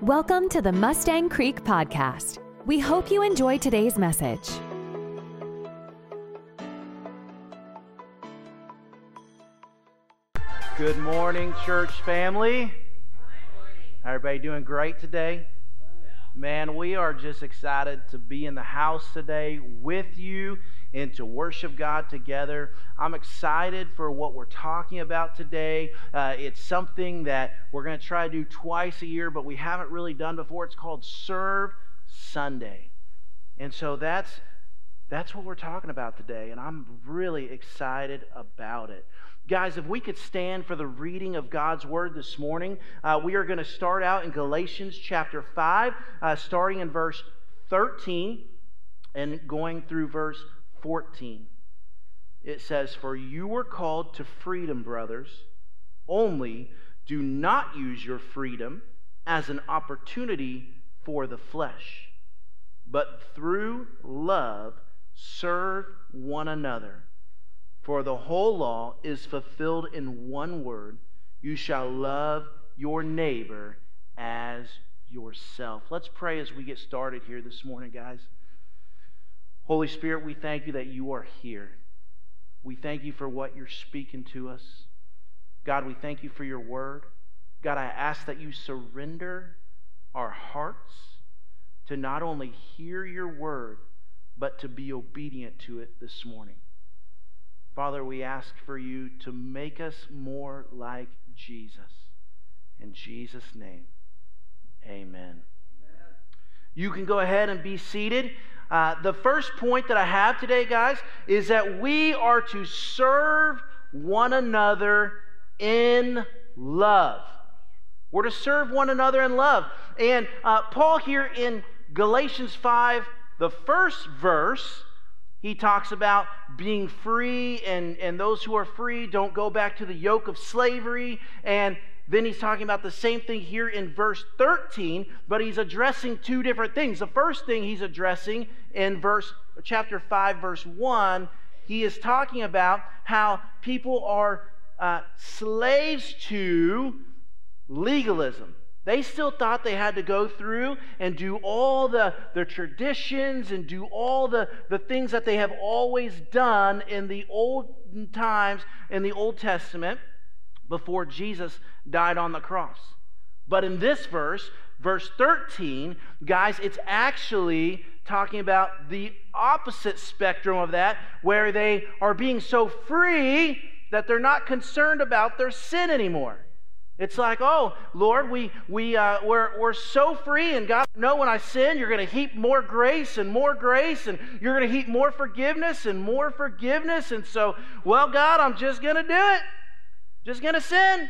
Welcome to the Mustang Creek Podcast. We hope you enjoy today's message. Good morning, church family. Everybody doing great today? Man, we are just excited to be in the house today with you and to worship God together. I'm excited for what we're talking about today. Uh, it's something that we're going to try to do twice a year, but we haven't really done before. It's called Serve Sunday. And so that's that's what we're talking about today, and I'm really excited about it. Guys, if we could stand for the reading of God's Word this morning, uh, we are going to start out in Galatians chapter 5, uh, starting in verse 13 and going through verse 14. It says, For you were called to freedom, brothers, only do not use your freedom as an opportunity for the flesh, but through love serve one another. For the whole law is fulfilled in one word you shall love your neighbor as yourself. Let's pray as we get started here this morning, guys. Holy Spirit, we thank you that you are here. We thank you for what you're speaking to us. God, we thank you for your word. God, I ask that you surrender our hearts to not only hear your word, but to be obedient to it this morning. Father, we ask for you to make us more like Jesus. In Jesus' name, amen. You can go ahead and be seated. Uh, the first point that I have today, guys, is that we are to serve one another in love. We're to serve one another in love. And uh, Paul, here in Galatians 5, the first verse, he talks about being free, and, and those who are free don't go back to the yoke of slavery. And then he's talking about the same thing here in verse 13, but he's addressing two different things. The first thing he's addressing in verse chapter 5, verse 1, he is talking about how people are uh, slaves to legalism. They still thought they had to go through and do all the, the traditions and do all the, the things that they have always done in the old times in the Old Testament before Jesus died on the cross. But in this verse, verse 13, guys, it's actually talking about the opposite spectrum of that, where they are being so free that they're not concerned about their sin anymore. It's like, oh, Lord, we, we, uh, we're, we're so free, and God, know when I sin, you're going to heap more grace and more grace, and you're going to heap more forgiveness and more forgiveness. And so, well, God, I'm just going to do it. Just going to sin.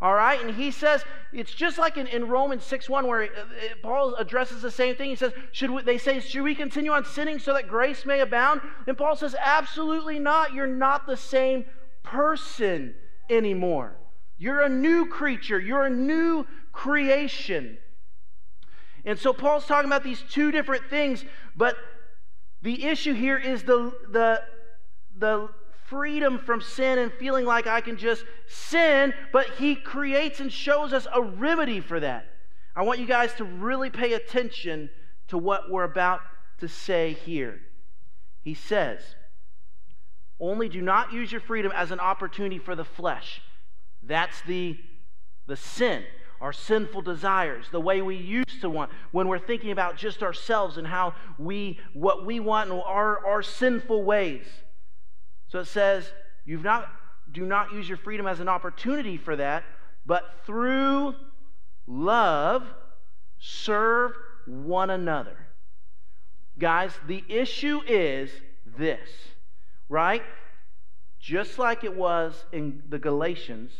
All right? And he says, it's just like in, in Romans 6 1, where it, uh, it, Paul addresses the same thing. He says, should we, they say, should we continue on sinning so that grace may abound? And Paul says, absolutely not. You're not the same person anymore. You're a new creature, you're a new creation. And so Paul's talking about these two different things, but the issue here is the, the, the freedom from sin and feeling like I can just sin, but he creates and shows us a remedy for that. I want you guys to really pay attention to what we're about to say here. He says, Only do not use your freedom as an opportunity for the flesh that's the, the sin, our sinful desires, the way we used to want when we're thinking about just ourselves and how we, what we want and our, our sinful ways. So it says, you've not, do not use your freedom as an opportunity for that, but through love, serve one another. Guys, the issue is this, right? Just like it was in the Galatians,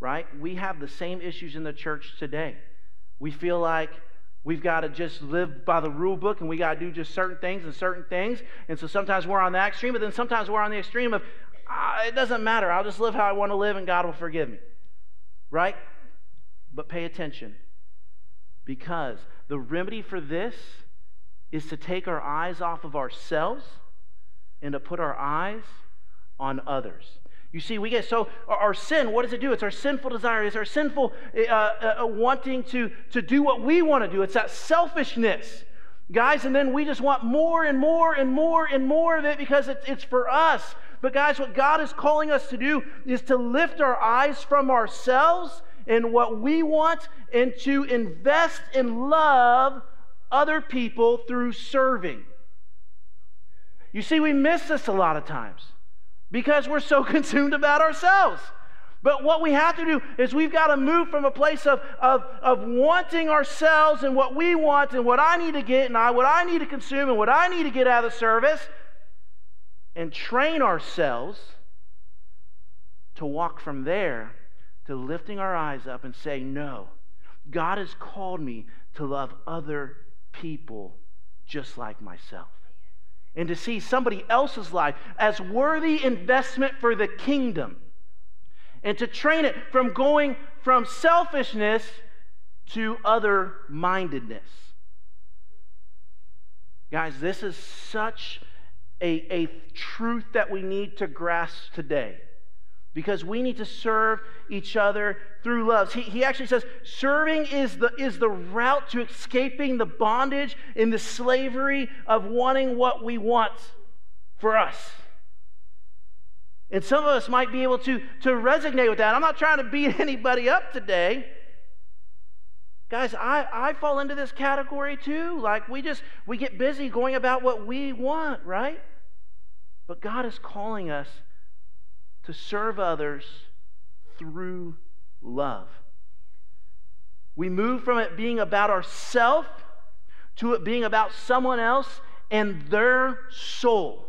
right? We have the same issues in the church today. We feel like we've got to just live by the rule book and we got to do just certain things and certain things. And so sometimes we're on that extreme, but then sometimes we're on the extreme of ah, it doesn't matter. I'll just live how I want to live and God will forgive me. Right? But pay attention because the remedy for this is to take our eyes off of ourselves and to put our eyes on others. You see, we get so our sin. What does it do? It's our sinful desire. It's our sinful uh, uh, uh, wanting to to do what we want to do. It's that selfishness, guys. And then we just want more and more and more and more of it because it's it's for us. But guys, what God is calling us to do is to lift our eyes from ourselves and what we want and to invest and love other people through serving. You see, we miss this a lot of times because we're so consumed about ourselves. But what we have to do is we've got to move from a place of, of, of wanting ourselves and what we want and what I need to get and I, what I need to consume and what I need to get out of the service and train ourselves to walk from there to lifting our eyes up and saying, No, God has called me to love other people just like myself and to see somebody else's life as worthy investment for the kingdom and to train it from going from selfishness to other mindedness. Guys, this is such a, a truth that we need to grasp today because we need to serve each other through love. He, he actually says serving is the, is the route to escaping the bondage and the slavery of wanting what we want for us. And some of us might be able to, to resonate with that. I'm not trying to beat anybody up today. Guys, I, I fall into this category too. Like we just we get busy going about what we want, right? But God is calling us to serve others through love. We move from it being about ourself to it being about someone else and their soul.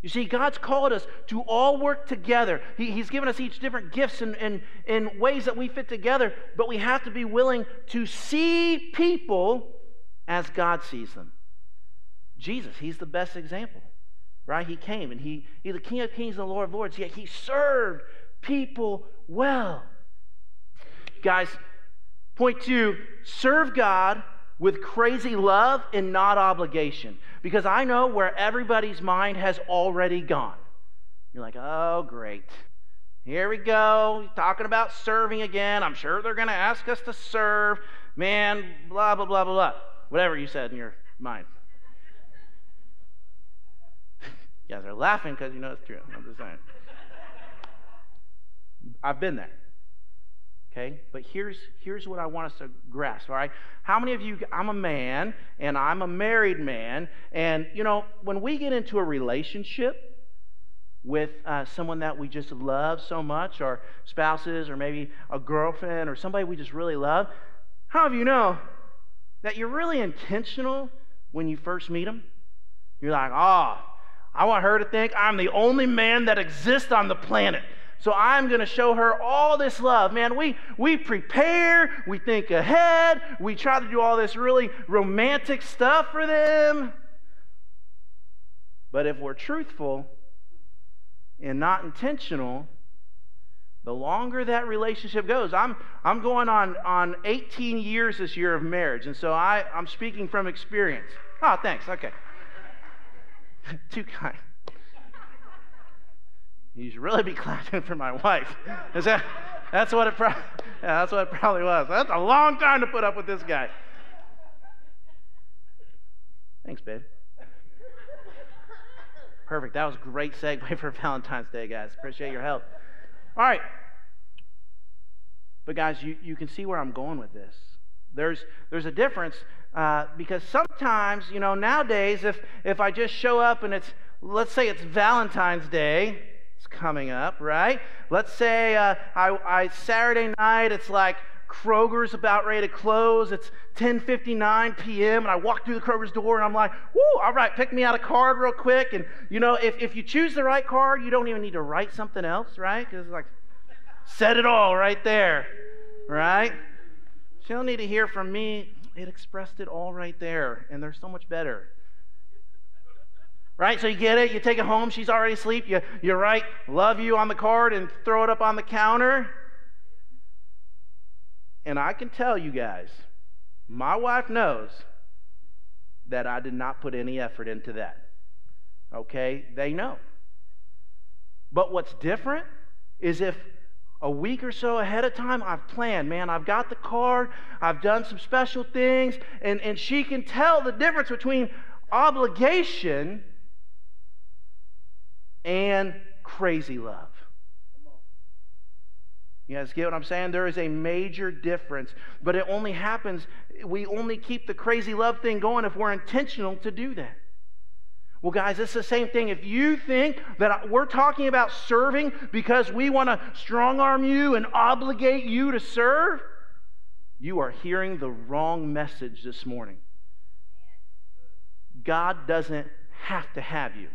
You see, God's called us to all work together. He, he's given us each different gifts and, and, and ways that we fit together, but we have to be willing to see people as God sees them. Jesus, He's the best example right? He came and he, he's the King of Kings and the Lord of Lords, yet he served people well. Guys, point two serve God with crazy love and not obligation. Because I know where everybody's mind has already gone. You're like, oh, great. Here we go, talking about serving again. I'm sure they're going to ask us to serve. Man, blah, blah, blah, blah, blah. Whatever you said in your mind. You guys are laughing because you know it's true. I'm just saying. I've been there. Okay? But here's here's what I want us to grasp, all right? How many of you I'm a man and I'm a married man and you know, when we get into a relationship with uh, someone that we just love so much or spouses or maybe a girlfriend or somebody we just really love, how of you know that you're really intentional when you first meet them? You're like, "Oh, I want her to think I'm the only man that exists on the planet. So I'm going to show her all this love. Man, we, we prepare, we think ahead, we try to do all this really romantic stuff for them. But if we're truthful and not intentional, the longer that relationship goes, I'm, I'm going on, on 18 years this year of marriage, and so I, I'm speaking from experience. Oh, thanks. Okay. Too kind. You should really be clapping for my wife. Is that, that's what it pro- yeah, that's what it probably was. That's a long time to put up with this guy. Thanks, babe. Perfect. That was a great segue for Valentine's Day, guys. Appreciate your help. All right. But, guys, you, you can see where I'm going with this. There's, there's a difference uh, because sometimes, you know, nowadays, if, if I just show up and it's, let's say it's Valentine's Day, it's coming up, right? Let's say uh, I, I Saturday night, it's like Kroger's about ready to close. It's 10:59 p.m. and I walk through the Kroger's door and I'm like, "Whoo! All right, pick me out a card real quick." And you know, if if you choose the right card, you don't even need to write something else, right? Because it's like, said it all right there, right? She don't need to hear from me it expressed it all right there, and they're so much better. Right? So you get it, you take it home, she's already asleep, you, you write love you on the card and throw it up on the counter. And I can tell you guys, my wife knows that I did not put any effort into that. Okay? They know. But what's different is if a week or so ahead of time, I've planned, man, I've got the card, I've done some special things, and, and she can tell the difference between obligation and crazy love. You guys get what I'm saying? There is a major difference, but it only happens, we only keep the crazy love thing going if we're intentional to do that. Well, guys, it's the same thing. If you think that we're talking about serving because we want to strong arm you and obligate you to serve, you are hearing the wrong message this morning. God doesn't have to have you,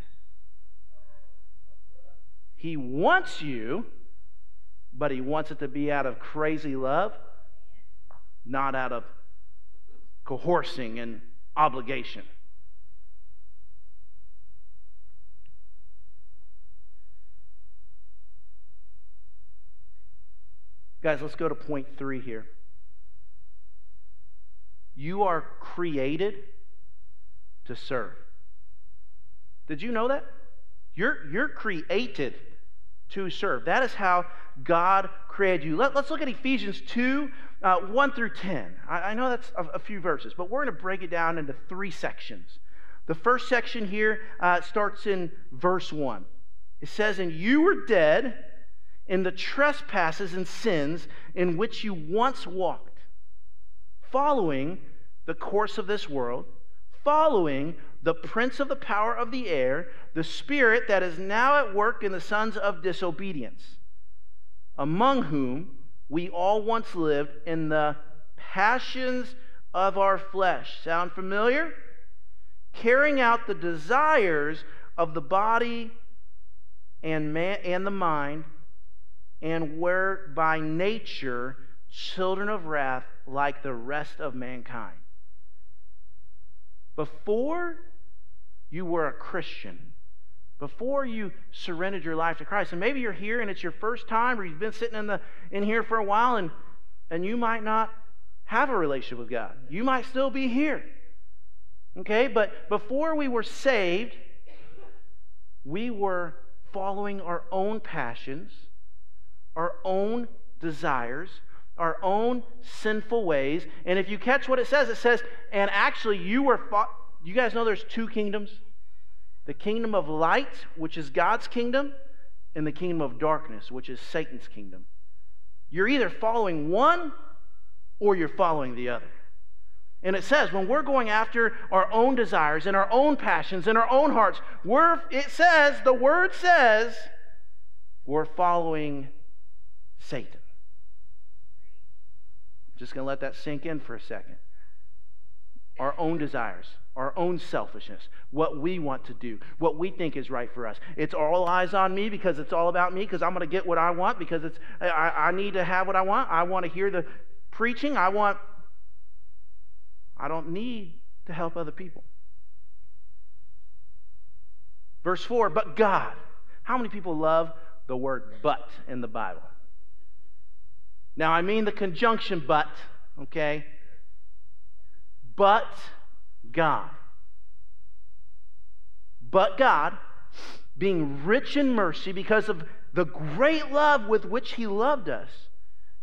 He wants you, but He wants it to be out of crazy love, not out of coercing and obligation. Guys, let's go to point three here. You are created to serve. Did you know that? You're, you're created to serve. That is how God created you. Let, us look at Ephesians 2 uh, 1 through 10. I, I know that's a, a, few verses, but we're going to break it down into three sections. The first section here uh, starts in verse 1. It says, And you were dead in the trespasses and sins in which you once walked, following the course of this world, following the prince of the power of the air, the spirit that is now at work in the sons of disobedience, among whom we all once lived in the passions of our flesh. Sound familiar? Carrying out the desires of the body and, man, and the mind and were by nature children of wrath like the rest of mankind. Before you were a Christian, before you surrendered your life to Christ, and maybe you're here and it's your first time, or you've been sitting in, the, in here for a while, and, and you might not have a relationship with God. You might still be here. Okay? But before we were saved, we were following our own passions our own desires, our own sinful ways. And if you catch what it says, it says, and actually you were fought. You guys know there's two kingdoms the kingdom of light, which is God's kingdom, and the kingdom of darkness, which is Satan's kingdom. You're either following one or you're following the other. And it says when we're going after our own desires and our own passions and our own hearts, we're it says, the word says, we're following Satan. I'm just going to let that sink in for a second. Our own desires, our own selfishness, what we want to do, what we think is right for us. It's all eyes on me because it's all about me because I'm going to get what I want because it's I, I need to have what I want. I want to hear the preaching. I want I don't need to help other people. Verse 4, but God. How many people love the word but in the Bible? Now, I mean the conjunction but, okay? But God. But God, being rich in mercy because of the great love with which He loved us,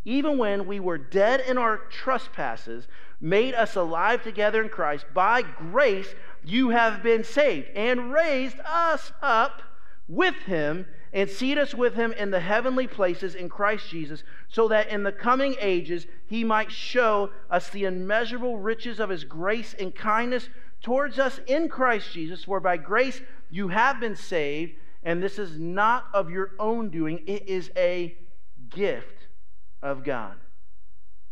even when we were dead in our trespasses, made us alive together in Christ. By grace, you have been saved and raised us up with Him and seat us with him in the heavenly places in Christ Jesus, so that in the coming ages he might show us the immeasurable riches of his grace and kindness towards us in Christ Jesus. For by grace you have been saved, and this is not of your own doing, it is a gift of God,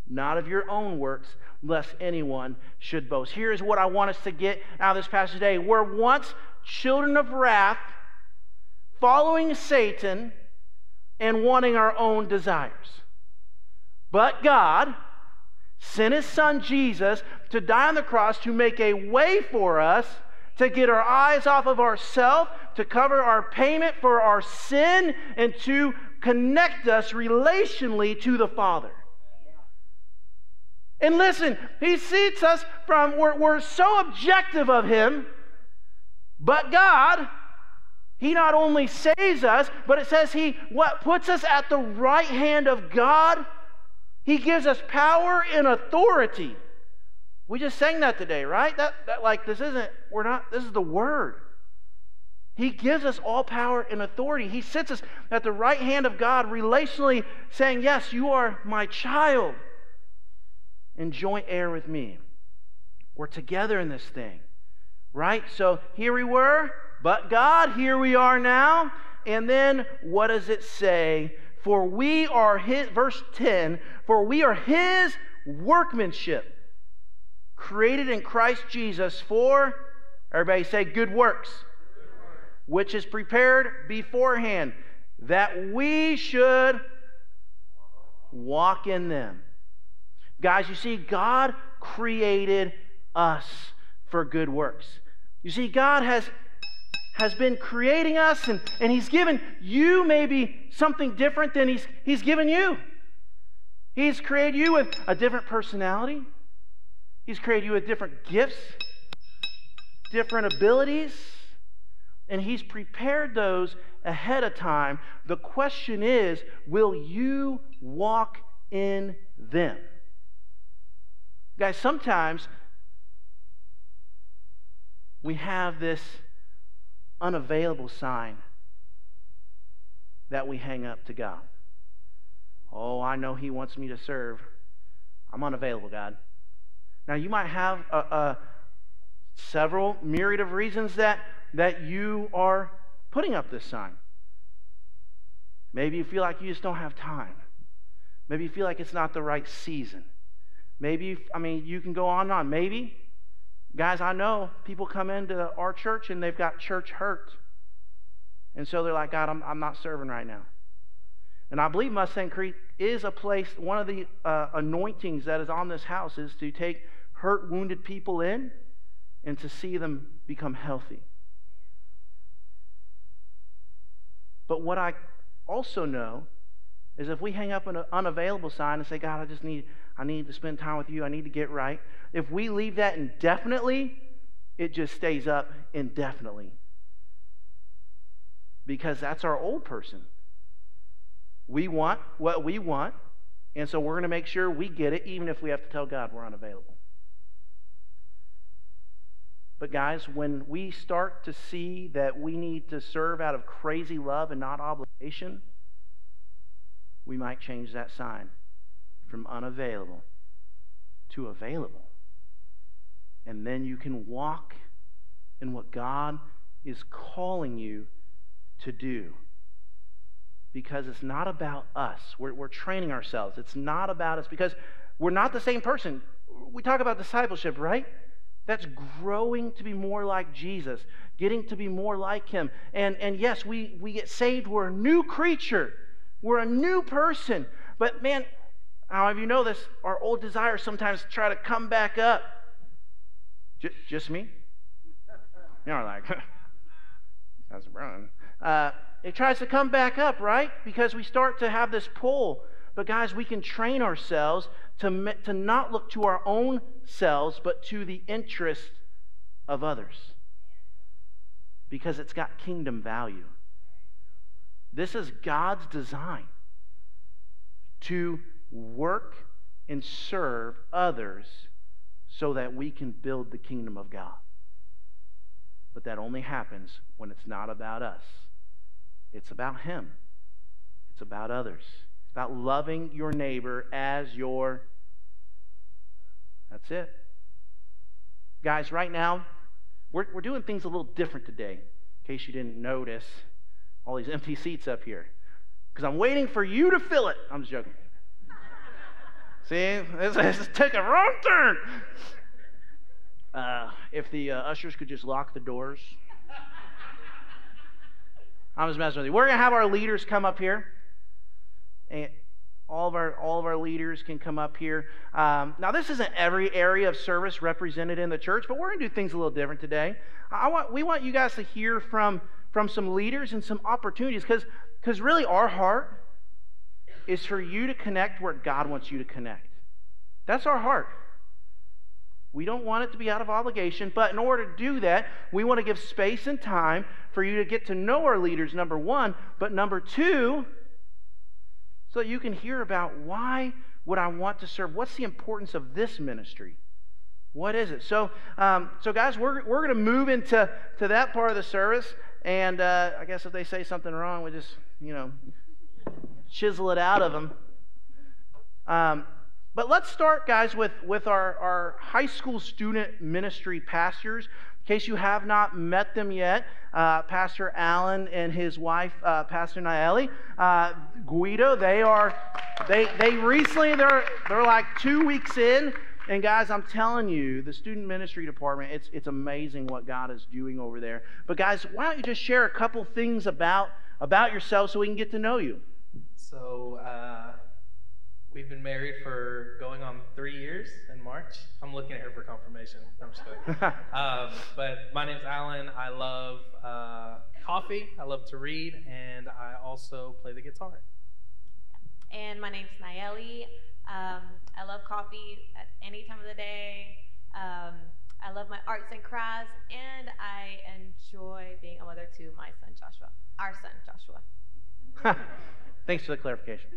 not of your own works, lest anyone should boast. Here is what I want us to get out of this passage today. We're once children of wrath following Satan and wanting our own desires. But God sent his son Jesus to die on the cross to make a way for us to get our eyes off of ourselves, to cover our payment for our sin, and to connect us relationally to the Father. And listen, he seats us from, we're, we're so objective of him, but God He not only saves us, but it says he what puts us at the right hand of God. He gives us power and authority. We just sang that today, right? That, that like this isn't we're not this is the word. He gives us all power and authority. He sits us at the right hand of God, relationally saying, Yes, you are my child. And joint heir with me. We're together in this thing, right? So here we were, but God, here we are now. And then what does it say? For we are his, verse 10, for we are his workmanship, created in Christ Jesus for, everybody say, good works which is prepared beforehand, that we should walk in them. Guys, you see, God created us for good works. You see, God has, has been creating us, and, and He's given you maybe something different than he's, he's given you. He's created you with a different personality, He's created you with different gifts, different abilities and He's prepared those ahead of time. The question is will you walk in them? Guys, sometimes we have this unavailable sign that we hang up to God. Oh, I know He wants me to serve. I'm unavailable, God. Now, you might have a, a several myriad of reasons that that you are putting up this sign. Maybe you feel like you just don't have time. Maybe you feel like it's not the right season. Maybe, I mean, you can go on and on. Maybe, guys, I know people come into our church and they've got church hurt. And so they're like, God, I'm, I'm not serving right now. And I believe Mustang Creek is a place, one of the uh, anointings that is on this house is to take hurt, wounded people in and to see them become healthy. But what I also know is if we hang up an unavailable sign and say, God, I just need, I need to spend time with you, I need to get right, if we leave that indefinitely, it just stays up indefinitely. Because that's our old person. We want what we want, and so we're going to make sure we get it, even if we have to tell God we're unavailable. But, guys, when we start to see that we need to serve out of crazy love and not obligation, we might change that sign from unavailable to available. And then you can walk in what God is calling you to do. Because it's not about us. We're, we're training ourselves. It's not about us because we're not the same person. We talk about discipleship, right? That's growing to be more like Jesus, getting to be more like Him. And, and yes, we, we get saved. We're a new creature, we're a new person. But man, how of you know this? Our old desires sometimes try to come back up. J- just me? You know, like, that's Brian. Uh, it tries to come back up, right? Because we start to have this pull. But guys, we can train ourselves to, to not look to our own selves, but to the interest of others. Because it's got kingdom value. This is God's design to work and serve others so that we can build the kingdom of God. But that only happens when it's not about us, it's about Him, it's about others. It's about loving your neighbor as your. That's it. Guys, right now, we're, we're doing things a little different today, in case you didn't notice all these empty seats up here. Because I'm waiting for you to fill it. I'm just joking. See, this, this took a wrong turn. Uh, if the uh, ushers could just lock the doors. I'm just messing with you. We're to have our leaders come up here. And all of our all of our leaders can come up here. Um, now, this isn't every area of service represented in the church, but we're to do things a little different today. I want we want you guys to hear from from some leaders and some opportunities because because really our heart is for you to connect where God wants you to connect. That's our heart. We don't want it to be out of obligation, but in order to do that, we want to give space and time for you to get to know our leaders, number one, but number two, so you can hear about why would I want to serve? What's the importance of this ministry? What is it? So, um, so guys, we're, we're going to move into to that part of the service. And uh, I guess if they say something wrong, we just, you know, chisel it out of them. Um, but let's start, guys, with, with our, our high school student ministry pastors. In case you have not met them yet, uh, Pastor Allen and his wife, uh, Pastor Naeli, uh, Guido, they are, they, they recently, they're, they're like two weeks in and guys, I'm telling you, the student ministry department, it's, it's amazing what God is doing over there. But guys, why don't you just share a couple things about, about yourself so we can get to know you? So, uh, we've been married for going on three years in March. I'm looking at her for confirmation. I'm just kidding. um, but my name's Alan. I love uh, coffee. I love to read, and I also play the guitar. And my name's Naeli. Um, I love coffee at any time of the day. Um, I love my arts and crafts, and I enjoy being a mother to my son Joshua, our son Joshua. Thanks for the clarification.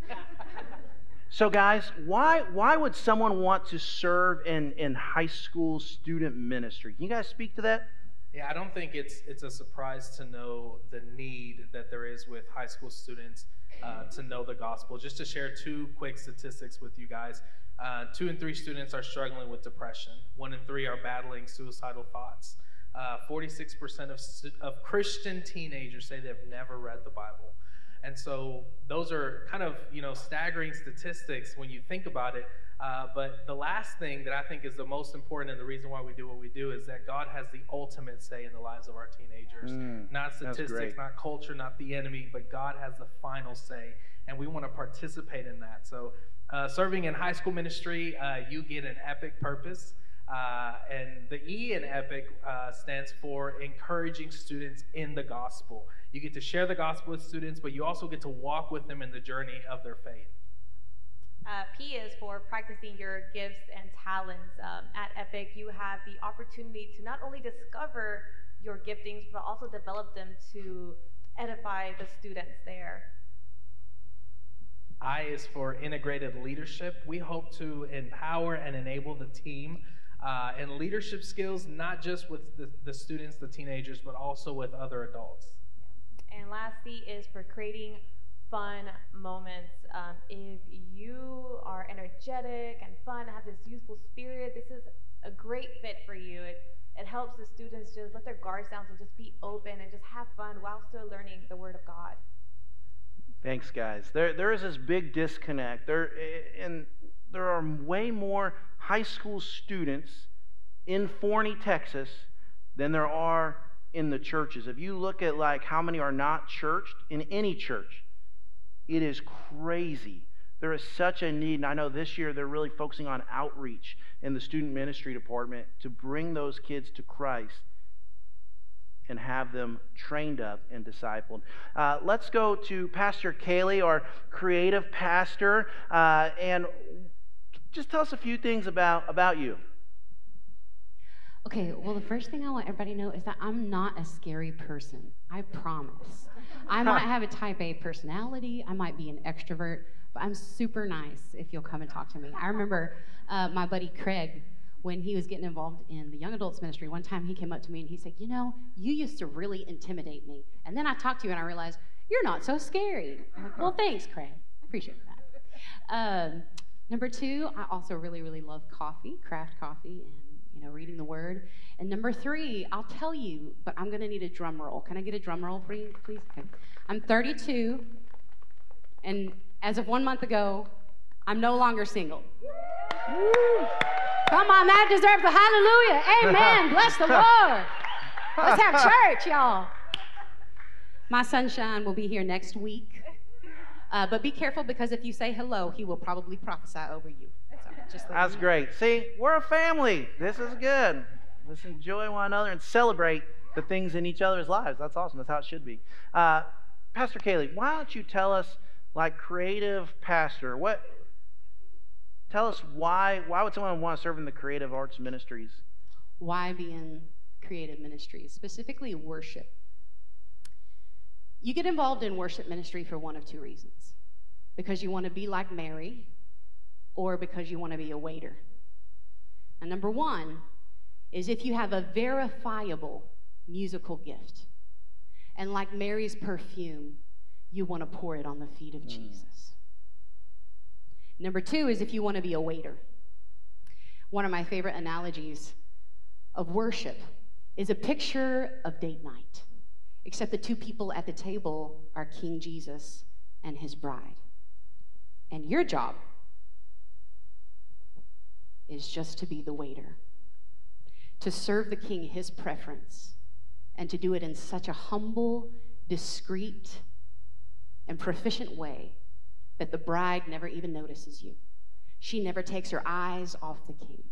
so, guys, why why would someone want to serve in in high school student ministry? Can you guys speak to that? Yeah, I don't think it's it's a surprise to know the need that there is with high school students uh, to know the gospel. Just to share two quick statistics with you guys. Uh, two and three students are struggling with depression. One in three are battling suicidal thoughts. Uh, 46% of, of Christian teenagers say they've never read the Bible. And so those are kind of, you know, staggering statistics when you think about it. Uh, but the last thing that I think is the most important and the reason why we do what we do is that God has the ultimate say in the lives of our teenagers. Mm, not statistics, not culture, not the enemy, but God has the final say. And we want to participate in that. So, uh, serving in high school ministry, uh, you get an epic purpose. Uh, and the E in EPIC uh, stands for encouraging students in the gospel. You get to share the gospel with students, but you also get to walk with them in the journey of their faith. Uh, P is for practicing your gifts and talents. Um, at EPIC, you have the opportunity to not only discover your giftings, but also develop them to edify the students there. I is for integrated leadership. We hope to empower and enable the team uh, and leadership skills, not just with the, the, students, the teenagers, but also with other adults. Yeah. And last C is for creating fun moments. Um, if you are energetic and fun, have this youthful spirit, this is a great fit for you. It, it helps the students just let their guards down and just be open and just have fun while still learning the Word of God. Thanks, guys. There, there is this big disconnect. There, and there are way more high school students in Forney, Texas, than there are in the churches. If you look at like how many are not churched in any church, it is crazy. There is such a need, and I know this year they're really focusing on outreach in the student ministry department to bring those kids to Christ and have them trained up and discipled. Uh, let's go to Pastor Kaylee, our creative pastor, uh, and just tell us a few things about, about you. Okay, well, the first thing I want everybody to know is that I'm not a scary person. I promise. I might have a type A personality, I might be an extrovert, but I'm super nice if you'll come and talk to me. I remember uh, my buddy Craig, when he was getting involved in the young adults ministry, one time he came up to me and he said, You know, you used to really intimidate me. And then I talked to you and I realized, You're not so scary. Like, Well, thanks, Craig. Appreciate that. Um, Number two, I also really, really love coffee, craft coffee, and you know, reading the Word. And number three, I'll tell you, but I'm going to need a drum roll. Can I get a drum roll, please? Please. Okay. I'm 32, and as of one month ago, I'm no longer single. Come on, that deserves a hallelujah. Amen. Bless the Lord. Let's have church, y'all. My sunshine will be here next week. Uh, but be careful because if you say hello, he will probably prophesy over you. So That's great. See, we're a family. This is good. Let's enjoy one another and celebrate the things in each other's lives. That's awesome. That's how it should be. Uh, pastor Kaylee, why don't you tell us, like creative pastor, what tell us why why would someone want to serve in the creative arts ministries? Why be in creative ministries, specifically worship? You get involved in worship ministry for one of two reasons because you want to be like Mary, or because you want to be a waiter. And number one is if you have a verifiable musical gift, and like Mary's perfume, you want to pour it on the feet of mm. Jesus. Number two is if you want to be a waiter. One of my favorite analogies of worship is a picture of date night, except the two people at the table are King Jesus and his bride. And your job is just to be the waiter, to serve the king his preference, and to do it in such a humble, discreet, and proficient way that the bride never even notices you. She never takes her eyes off the king.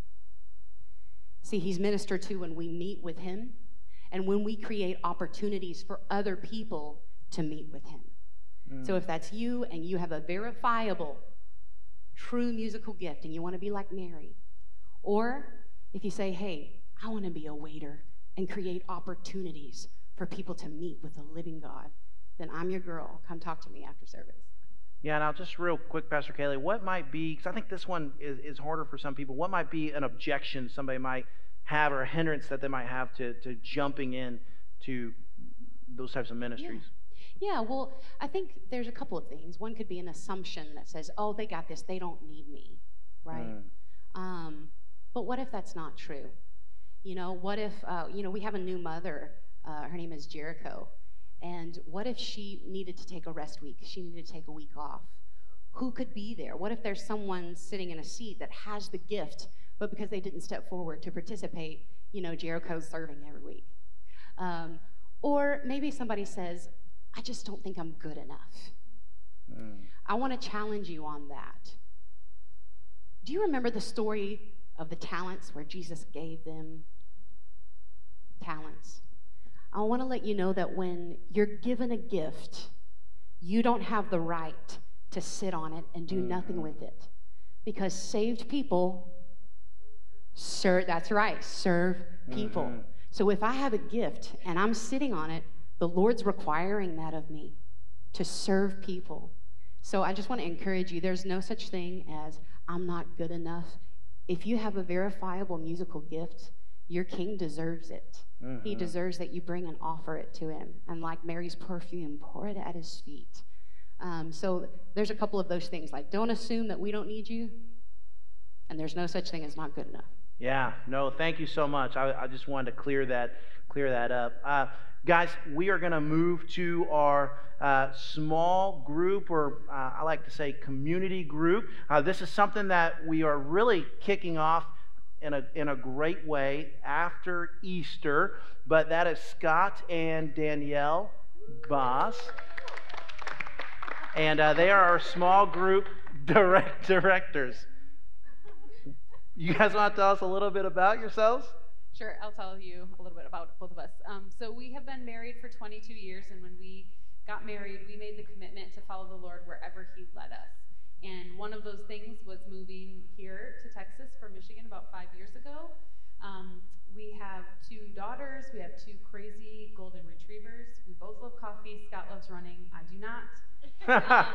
See, he's ministered to when we meet with him and when we create opportunities for other people to meet with him. Mm. So if that's you and you have a verifiable, true musical gift and you want to be like Mary, or if you say, hey, I want to be a waiter and create opportunities for people to meet with the living God, then I'm your girl. Come talk to me after service. Yeah, now just real quick, Pastor Kaylee, what might be, because I think this one is, is harder for some people, what might be an objection somebody might have or a hindrance that they might have to, to jumping in to those types of ministries? Yeah. Yeah, well, I think there's a couple of things. One could be an assumption that says, oh, they got this, they don't need me, right? Mm. Um, but what if that's not true? You know, what if, uh, you know, we have a new mother, uh, her name is Jericho, and what if she needed to take a rest week? She needed to take a week off. Who could be there? What if there's someone sitting in a seat that has the gift, but because they didn't step forward to participate, you know, Jericho's serving every week? Um, or maybe somebody says, I just don't think I'm good enough. Mm. I want to challenge you on that. Do you remember the story of the talents where Jesus gave them talents? I want to let you know that when you're given a gift, you don't have the right to sit on it and do mm-hmm. nothing with it. Because saved people serve, that's right, serve people. Mm-hmm. So if I have a gift and I'm sitting on it, the Lord's requiring that of me to serve people. So I just want to encourage you there's no such thing as I'm not good enough. If you have a verifiable musical gift, your king deserves it. Mm-hmm. He deserves that you bring and offer it to him. And like Mary's perfume, pour it at his feet. Um, so there's a couple of those things. Like, don't assume that we don't need you, and there's no such thing as not good enough. Yeah, no, thank you so much. I, I just wanted to clear that clear that up. Uh, guys, we are going to move to our uh, small group, or uh, I like to say community group. Uh, this is something that we are really kicking off in a, in a great way after Easter, but that is Scott and Danielle Boss. And uh, they are our small group direct directors. You guys want to tell us a little bit about yourselves? Sure, I'll tell you a little bit about both of us. Um, so, we have been married for 22 years, and when we got married, we made the commitment to follow the Lord wherever He led us. And one of those things was moving here to Texas from Michigan about five years ago. Um, we have two daughters. We have two crazy golden retrievers. We both love coffee. Scott loves running. I do not. um,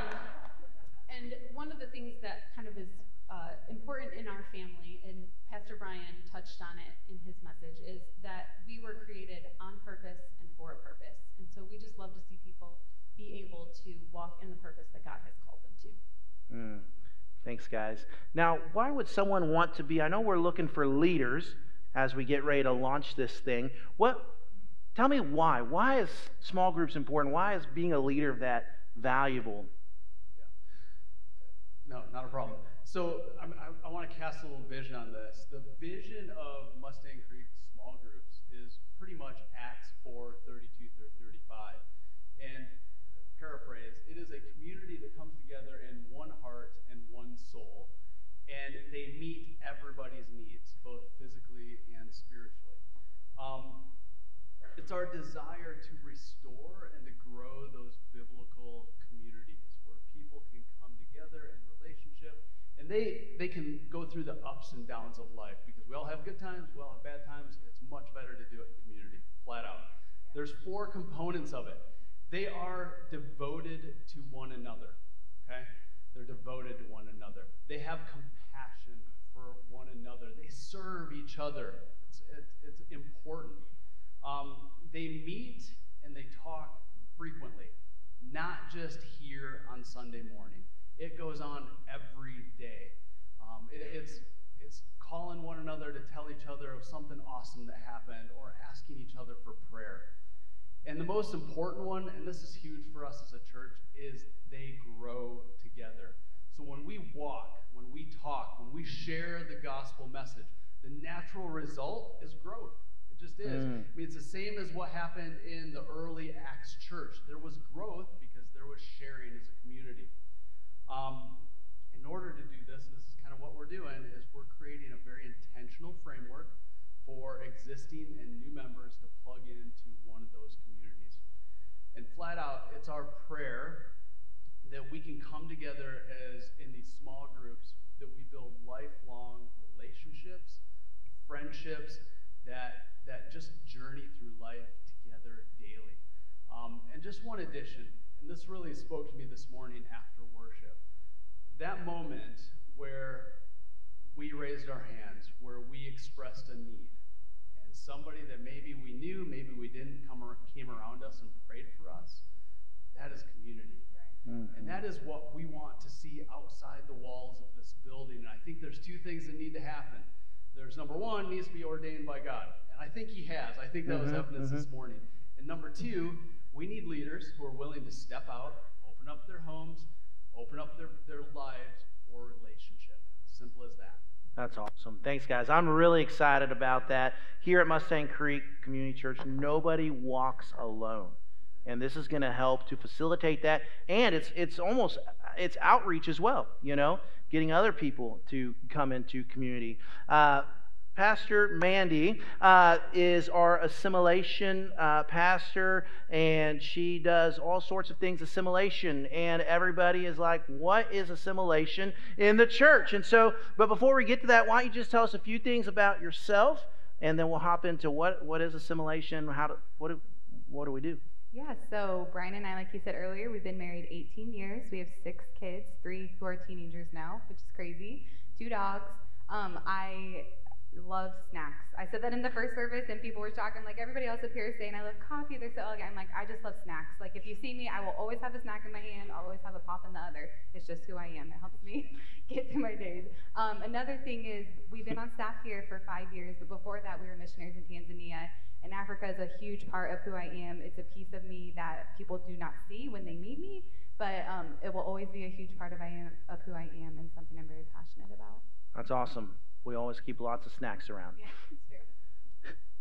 and one of the things that kind of is uh, important in our family, and Pastor Brian touched on it in his message, is that we were created on purpose and for a purpose. And so we just love to see people be able to walk in the purpose that God has called them to. Mm. Thanks, guys. Now, why would someone want to be? I know we're looking for leaders as we get ready to launch this thing. What? Tell me why. Why is small groups important? Why is being a leader of that valuable? Yeah. No, not a problem. So I, I, I want to cast a little vision on this. The vision of Mustang Creek small groups is pretty much Acts 4 32 through 35. And paraphrase, it is a community that comes together in one heart and one soul, and they meet everybody's needs, both physically and spiritually. Um, it's our desire to restore and to grow those biblical communities where people can come together in relationship, and they they can go through the ups and downs of life because we all have good times, we all have bad times. It's much better to do it in community, flat out. There's four components of it. They are devoted to one another. Okay? They're devoted to one another. They have compassion for one another. They serve each other. It's, it, it's important. Um, they meet and they talk frequently, not just here on Sunday morning. It goes on every day. Um, it, it's, it's calling one another to tell each other of something awesome that happened or asking each other for prayer. And the most important one, and this is huge for us as a church, is they grow together. So when we walk, when we talk, when we share the gospel message, the natural result is growth. It just is. Mm. I mean, it's the same as what happened in the early Acts church. There was growth because there was sharing as a community. Um, in order to do this, this is kind of what we're doing, is we're creating a very intentional framework for existing and new members to plug into one of those communities. And flat out, it's our prayer that we can come together as in these small groups, that we build lifelong relationships, friendships, that, that just journey through life together daily. Um, and just one addition, and this really spoke to me this morning after worship that moment where we raised our hands, where we expressed a need, and somebody that maybe we knew, maybe we didn't, come or, came around us and prayed for us, that is community. Mm-hmm. And that is what we want to see outside the walls of this building. And I think there's two things that need to happen. There's number one, needs to be ordained by God. And I think he has. I think that mm-hmm, was evidence mm-hmm. this morning. And number two, we need leaders who are willing to step out, open up their homes, open up their, their lives for relationship. Simple as that. That's awesome. Thanks, guys. I'm really excited about that. Here at Mustang Creek Community Church, nobody walks alone. And this is going to help to facilitate that. And it's, it's almost, it's outreach as well, you know, getting other people to come into community. Uh, Pastor Mandy uh, is our assimilation uh, pastor, and she does all sorts of things assimilation. And everybody is like, What is assimilation in the church? And so, but before we get to that, why don't you just tell us a few things about yourself, and then we'll hop into what, what is assimilation? How do, what, do, what do we do? Yeah, so Brian and I, like you said earlier, we've been married 18 years. We have six kids, three who are teenagers now, which is crazy, two dogs. Um, I love snacks. I said that in the first service, and people were talking like everybody else up here is saying I love coffee. They're so elegant. I'm like, I just love snacks. Like if you see me, I will always have a snack in my hand. I'll always have a pop in the other. It's just who I am. It helps me get through my days. Um, another thing is we've been on staff here for five years, but before that we were missionaries in Tanzania. And Africa is a huge part of who I am. It's a piece of me that people do not see when they meet me, but um, it will always be a huge part of I am of who I am and something I'm very passionate about. That's awesome. We always keep lots of snacks around. Yeah.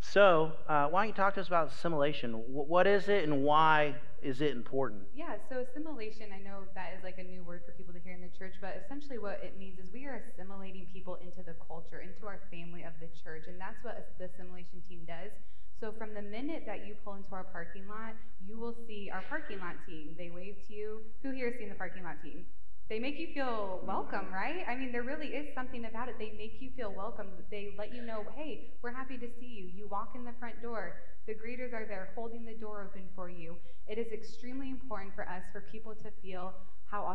So, uh, why don't you talk to us about assimilation? what is it and why is it important? Yeah, so assimilation, I know that is like a new word for people to hear in the church, but essentially what it means is we are assimilating people into the culture, into our family of the church, and that's what the assimilation team does. So, from the minute that you pull into our parking lot, you will see our parking lot team. They wave to you. Who here has seen the parking lot team? They make you feel welcome, right? I mean, there really is something about it. They make you feel welcome. They let you know, hey, we're happy to see you. You walk in the front door. The greeters are there holding the door open for you. It is extremely important for us for people to feel how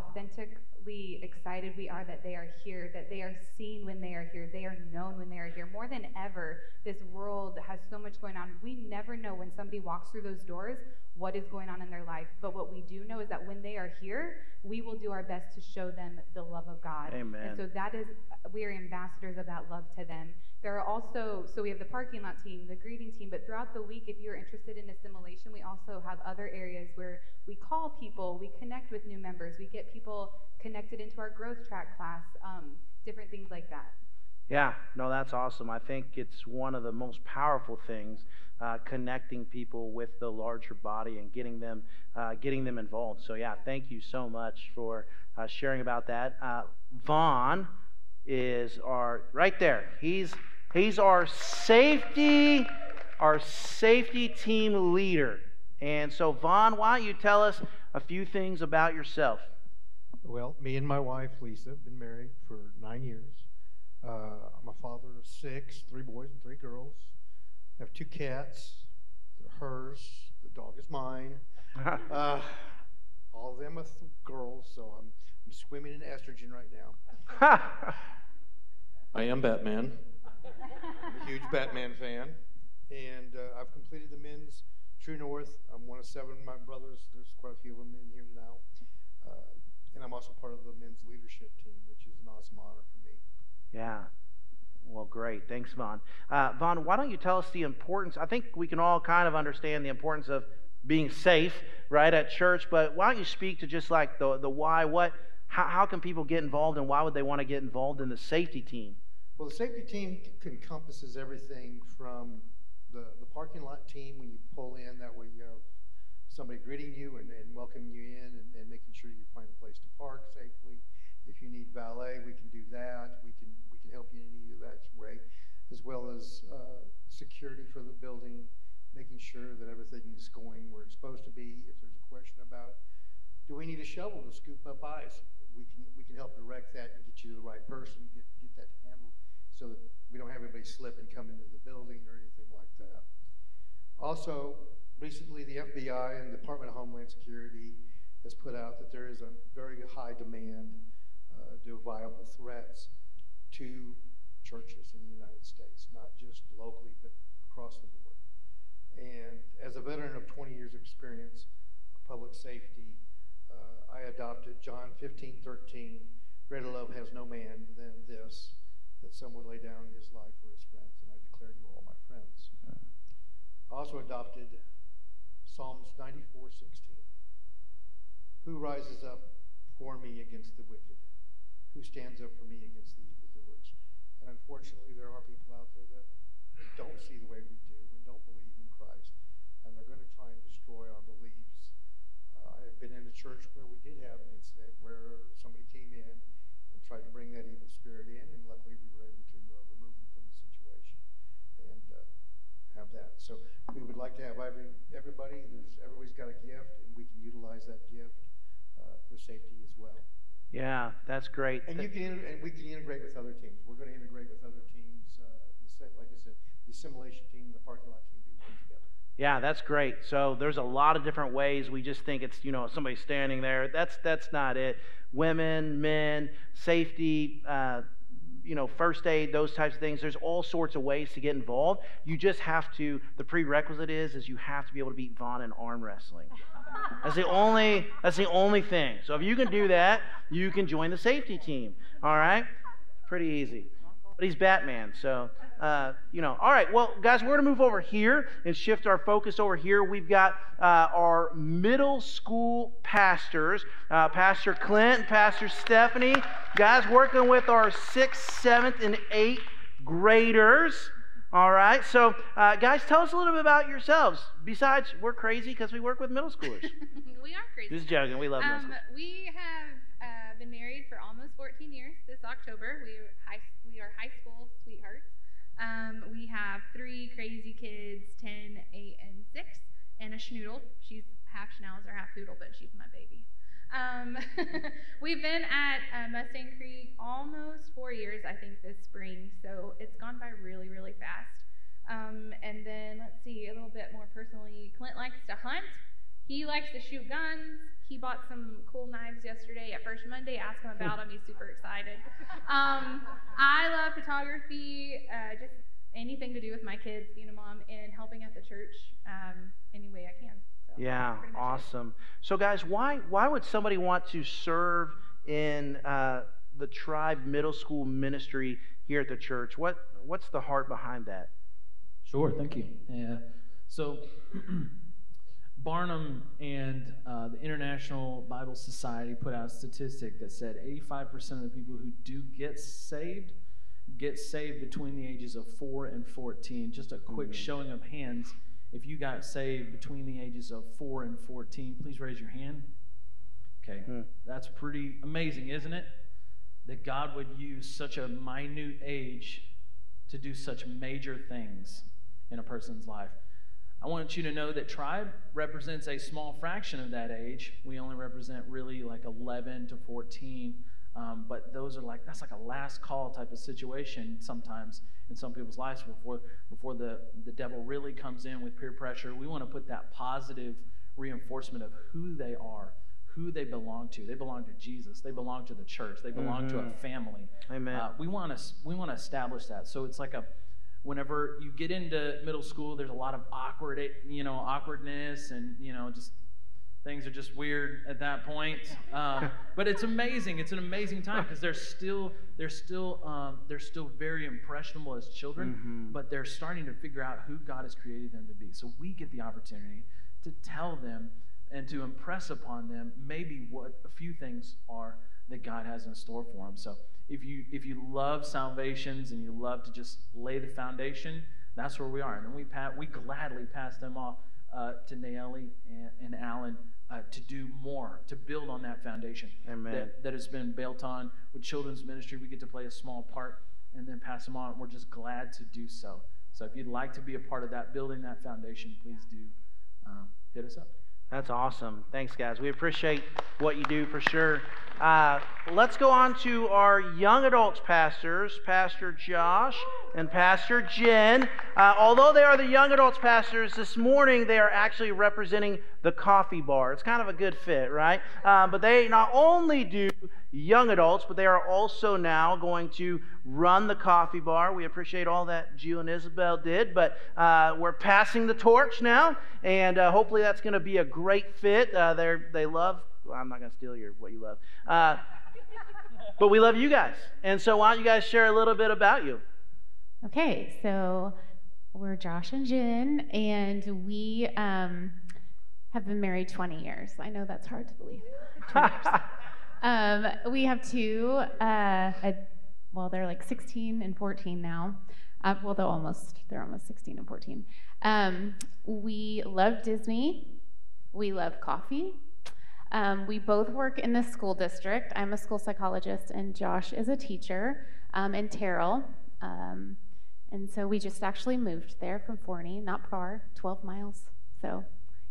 excited we are that they are here, that they are seen when they are here, they are known when they are here. More than ever, this world has so much going on. We never know when somebody walks through those doors what is going on in their life. But what we do know is that when they are here, we will do our best to show them the love of God. Amen. And so that is, we are ambassadors of that love to them. There are also, so we have the parking lot team, the greeting team, but throughout the week, if you're interested in assimilation, we also have other areas where we call people, we connect with new members, we get people connected into our growth track class, um, different things like that. Yeah, no, that's awesome. I think it's one of the most powerful things uh, connecting people with the larger body and getting them uh, getting them involved. So yeah, thank you so much for uh, sharing about that. Uh, Vaughn is our right there. He's he's our safety our safety team leader. And so Vaughn, why don't you tell us a few things about yourself? Well, me and my wife, Lisa, have been married for nine years. Uh, I'm a father of six, three boys and three girls. I have two cats. They're hers. The dog is mine. uh, all of them are th- girls, so I'm, I'm swimming in estrogen right now. I am Batman. I'm a huge Batman fan. And uh, I've completed the men's True North. I'm one of seven of my brothers. There's quite a few of them in here now. Uh, and I'm also part of the men's leadership team, which is an awesome honor for me. Yeah. Well, great. Thanks, Vaughn. Uh, Vaughn, why don't you tell us the importance? I think we can all kind of understand the importance of being safe, right, at church, but why don't you speak to just like the, the why, what, how, how can people get involved, and why would they want to get involved in the safety team? Well, the safety team encompasses everything from the, the parking lot team when you pull in, that way you have somebody greeting you and, and welcoming you in and, and making sure you find a place to park safely. If you need valet, we can do that. We can we can help you in any of that way, as well as uh, security for the building, making sure that everything is going where it's supposed to be. If there's a question about do we need a shovel to scoop up ice, we can we can help direct that and get you to the right person, get get that handled, so that we don't have anybody slip and come into the building or anything like that. Also, recently the FBI and the Department of Homeland Security has put out that there is a very high demand uh, due to viable threats to churches in the United States, not just locally, but across the board. And as a veteran of 20 years' experience of public safety, uh, I adopted John 15, 13. Greater love has no man than this, that someone lay down his life for his friends, and I declare you all my friends. I also adopted Psalms 94, 16. Who rises up for me against the wicked? Who stands up for me against the evildoers? And unfortunately, there are people out there that don't see the way we do and don't believe in Christ, and they're going to try and destroy our beliefs. Uh, I have been in a church where we did have an incident where somebody came in and tried to bring that evil spirit in, and luckily we were able to uh, remove them from the situation and uh, have that. So we would like to have every, everybody. There's everybody's got a gift, and we can utilize that gift uh, for safety as well. Yeah, that's great. And you can and we can integrate with other teams. We're going to integrate with other teams. Uh, the sa- like I said, the assimilation team and the parking lot team do work together. Yeah, that's great. So there's a lot of different ways. We just think it's you know somebody standing there. That's that's not it. Women, men, safety, uh, you know, first aid, those types of things. There's all sorts of ways to get involved. You just have to. The prerequisite is is you have to be able to beat Vaughn in arm wrestling. That's the only. That's the only thing. So if you can do that, you can join the safety team. All right, pretty easy. But he's Batman, so uh, you know. All right, well, guys, we're gonna move over here and shift our focus over here. We've got uh, our middle school pastors, uh, Pastor Clint and Pastor Stephanie, guys, working with our sixth, seventh, and eighth graders. All right, so uh, guys, tell us a little bit about yourselves. Besides, we're crazy because we work with middle schoolers. we are crazy. Just joking. We love middle Um, school. we have uh, been married for almost 14 years this October. We high, we are high school sweethearts. Um, we have three crazy kids 10, 8, and 6, and a schnoodle. She's half schnauzer, half poodle, but she's my baby. Um, we've been at uh, Mustang Creek almost four years, I think, this spring, so it's gone by really, really fast. Um, and then let's see a little bit more personally. Clint likes to hunt. He likes to shoot guns. He bought some cool knives yesterday at First Monday. Ask him about them. He's super excited. Um, I love photography. Uh, just anything to do with my kids, being a mom, and helping at the church um, any way I can. So Yeah, that's pretty much it. awesome. So, guys, why why would somebody want to serve in uh, the Tribe Middle School ministry here at the church? What what's the heart behind that? Sure, thank you. Yeah. So, Barna and uh, the International Bible Society put out a statistic that said 85% of the people who do get saved get saved between the ages of 4 and 14. Just a quick showing of hands. If you got saved between the ages of 4 and 14, please raise your hand. Okay, that's pretty amazing, isn't it? That God would use such a minute age to do such major things in a person's life. I want you to know that tribe represents a small fraction of that age. We only represent really like 11 to 14. Um, but those are like that's like a last call type of situation sometimes in some people's lives before before the the devil really comes in with peer pressure. We want to put that positive reinforcement of who they are, who they belong to. They belong to Jesus. They belong to the church. They belong mm-hmm. to a mm-hmm. family. Amen. Uh, we want to we want to establish that. So it's like a whenever you get into middle school, there's a lot of awkward, you know, awkwardness and you know just things are just weird at that point. Um, but it's amazing. It's an amazing time because they're still they're still um, they're still very impressionable as children, mm-hmm. but they're starting to figure out who God has created them to be. So we get the opportunity to tell them and to impress upon them maybe what a few things are that God has in store for them. So if you if you love salvations and you love to just lay the foundation, that's where we are. And then we pat, we gladly pass them off uh, to Naeli and, and Alan uh, to do more, to build on that foundation that, that has been built on. With children's ministry, we get to play a small part and then pass them on. We're just glad to do so. So if you'd like to be a part of that, building that foundation, please do um, hit us up. That's awesome. Thanks, guys. We appreciate what you do for sure. Uh, let's go on to our young adults pastors, Pastor Josh and Pastor Jen. Uh, although they are the young adults pastors, this morning they are actually representing the coffee bar. It's kind of a good fit, right? Uh, but they not only do young adults, but they are also now going to run the coffee bar. We appreciate all that Jill and Isabel did, but uh, we're passing the torch now, and uh, hopefully that's going to be a great fit. Uh, they they love. Well, I'm not going to steal your what you love, uh, but we love you guys, and so why don't you guys share a little bit about you? Okay, so we're Josh and Jen, and we um, have been married 20 years. I know that's hard to believe. Um, we have two, uh, a, well, they're like 16 and 14 now. Uh, well, they're almost, they're almost 16 and 14. Um, we love Disney. We love coffee. Um, we both work in the school district. I'm a school psychologist, and Josh is a teacher, um, and Terrell. Um, and so we just actually moved there from Forney, not far, 12 miles. So,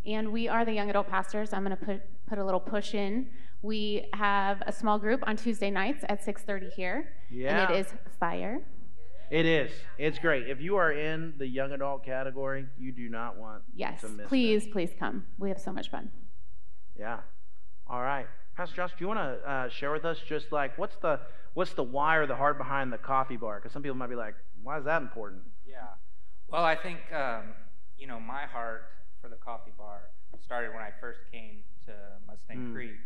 and we are the young adult pastors. I'm going to put put a little push in we have a small group on Tuesday nights at 6:30 here, yeah. and it is fire. It is. It's great. If you are in the young adult category, you do not want yes, to miss please, that. please come. We have so much fun. Yeah. All right, Pastor Josh, do you want to uh, share with us just like what's the what's the why or the heart behind the coffee bar? Because some people might be like, why is that important? Yeah. Well, I think um, you know my heart for the coffee bar started when I first came to Mustang mm. Creek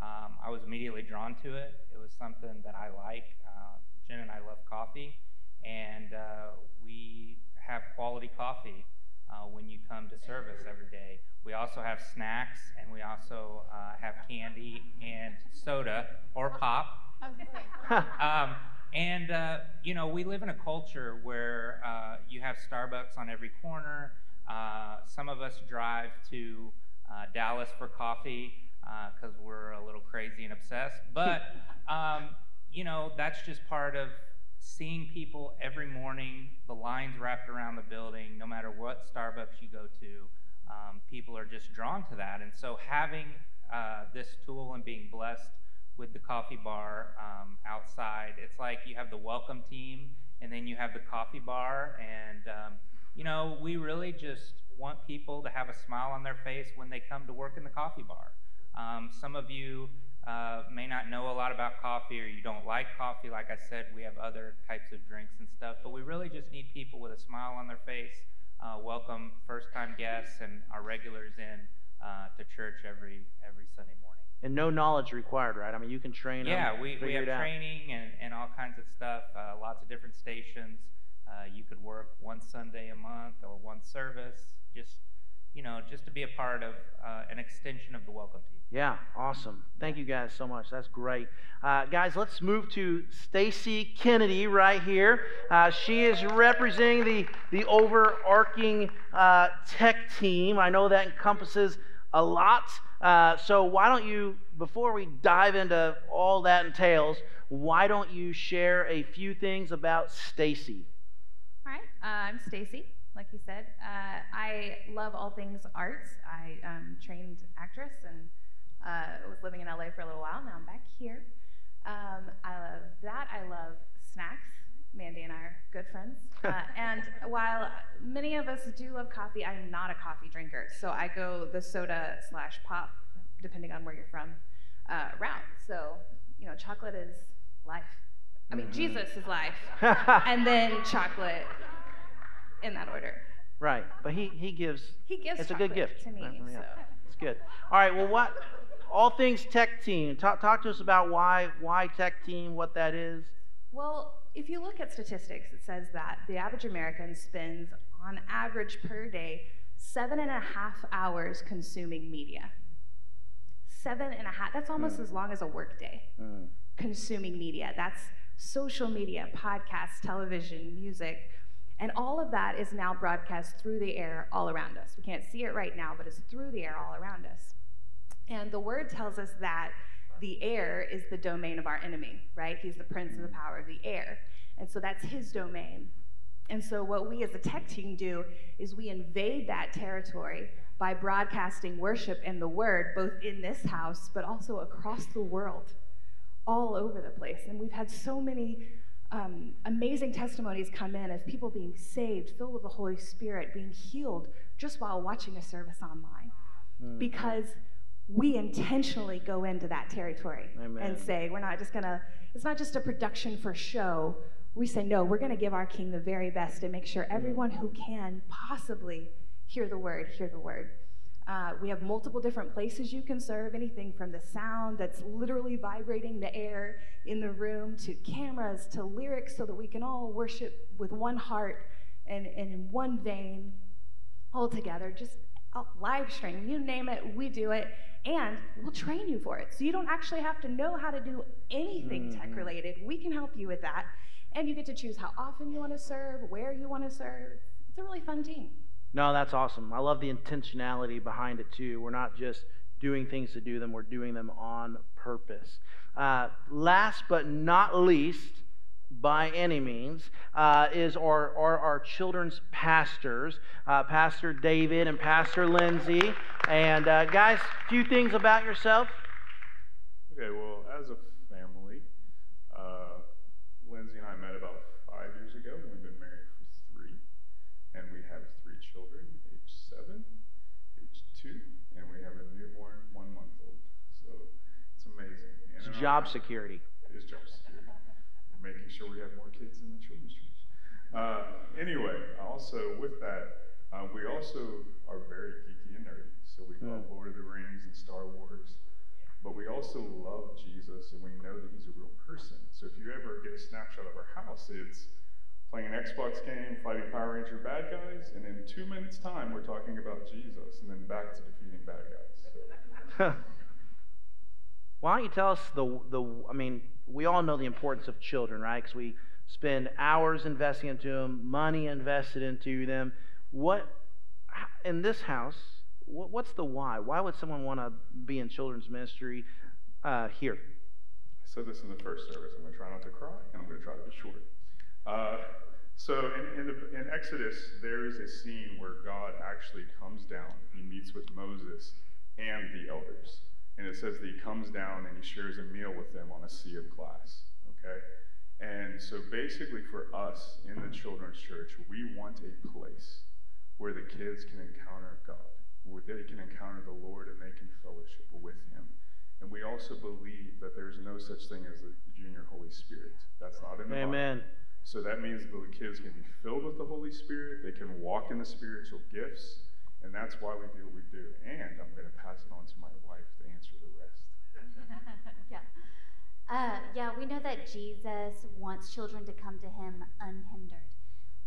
um, I was immediately drawn to it. It was something that I like. Uh, Jen and I love coffee, and uh, we have quality coffee uh, when you come to service every day. We also have snacks, and we also uh, have candy and soda or pop. um, and uh, you know, we live in a culture where uh, you have Starbucks on every corner. Some of us drive to Dallas for coffee because uh, we're a little crazy and obsessed. But, um, you know, that's just part of seeing people every morning, the lines wrapped around the building, no matter what Starbucks you go to, um, people are just drawn to that. And so having uh, this tool and being blessed with the coffee bar um, outside, it's like you have the welcome team and then you have the coffee bar. And, um, you know, we really just want people to have a smile on their face when they come to work in the coffee bar. Um, some of you uh, may not know a lot about coffee or you don't like coffee. Like I said, we have other types of drinks and stuff, but we really just need people with a smile on their face. Uh, welcome first time guests and our regulars in uh, to church every every Sunday morning. And no knowledge required, right? I mean, you can train yeah, them. we, we have training and, and all kinds of stuff, uh, lots of different stations. Uh, you could work one Sunday a month or one service, just you know, just to be a part of uh, an extension of the welcome team. Yeah, awesome. Thank you guys so much. That's great. Uh, guys, let's move to Stacy Kennedy right here. Uh, she is representing the, the overarching uh, tech team. I know that encompasses a lot. Uh, so, why don't you, before we dive into all that entails, why don't you share a few things about Stacy? Right. I'm Stacy, like he said. Uh, I love all things arts. I um, trained actress and uh, was living in LA for a little while. Now I'm back here. Um, I love that. I love snacks. Mandy and I are good friends. Uh, and while many of us do love coffee, I'm not a coffee drinker. So I go the soda slash pop, depending on where you're from, uh, route. So, you know, chocolate is life. I mean, Mhm. Jesus is life. and then chocolate in that order. Right, but he he gives. He gives It's a good gift to me, Right, yeah. so. It's good. All right. Well, what? All things tech team. Talk talk to us about why why tech team. What that is. Well, if you look at statistics, it says that the average American spends, on average per day, seven and a half hours consuming media. Seven and a half, that's almost Mm. as long as a workday Mm. consuming media. That's social media, podcasts, television, music. And all of that is now broadcast through the air all around us. We can't see it right now, but it's through the air all around us. And the word tells us that the air is the domain of our enemy, right? He's the prince of the power of the air. And so that's his domain. And so what we as a tech team do is we invade that territory by broadcasting worship and the word both in this house but also across the world, all over the place. And we've had so many um, amazing testimonies come in of people being saved, filled with the Holy Spirit, being healed just while watching a service online Mm. because we intentionally go into that territory Amen. and say we're not just gonna it's not just a production for show we say no we're gonna give our king the very best and make sure everyone who can possibly hear the word hear the word uh, we have multiple different places you can serve anything from the sound that's literally vibrating the air in the room to cameras to lyrics so that we can all worship with one heart and, and in one vein all together. Just live stream you name it we do it. And we'll train you for it. So you don't actually have to know how to do anything tech Mhm. related we can help you with that. And you get to choose how often you want to serve where you want to serve. It's a really fun team No, that's awesome. I love the intentionality behind it too. We're not just doing things to do them; we're doing them on purpose. Uh, last but not least, by any means, uh, is our, our, our children's pastors, uh, Pastor David and Pastor Lindsay. And uh, guys, a few things about yourself. Okay, well, as a family, uh, Lindsay and I met about five years ago. We've been married for three, and we have three children, age seven, age two, and we have a newborn, one month old. So it's amazing. And It's in our job security. It is job security. We're making sure we have more kids in the children's church. Uh, anyway, also with that, uh, we also are very geeky and nerdy. So we love Mm. Lord of the Rings and Star Wars. But we also love Jesus and we know that he's a real person. So if you ever get a snapshot of our house, it's playing an Xbox game, fighting Power Ranger bad guys, and in two minutes' time, we're talking about Jesus and then back to defeating bad guys. So. Why don't you tell us the the? I mean, we all know the importance of children, right? Because we spend hours investing into them, money invested into them. What in this house? What, what's the why? Why would someone want to be in children's ministry uh, here? I said this in the first service. I'm going to try not to cry, and I'm going to try to be short. Uh, so in, in, the, in Exodus, there is a scene where God actually comes down. He meets with Moses and the elders. And it says that he comes down and he shares a meal with them on a sea of glass. Okay? And so basically, for us in the children's church, we want a place where the kids can encounter God, where they can encounter the Lord and they can fellowship with Him. And we also believe that there's no such thing as the junior Holy Spirit. That's not in the Bible. Amen. So that means that the kids can be filled with the Holy Spirit, they can walk in the spiritual gifts, and that's why we do what we do. And I'm going to pass it on to my wife to answer the rest. yeah. Uh, yeah, we know that Jesus wants children to come to him unhindered.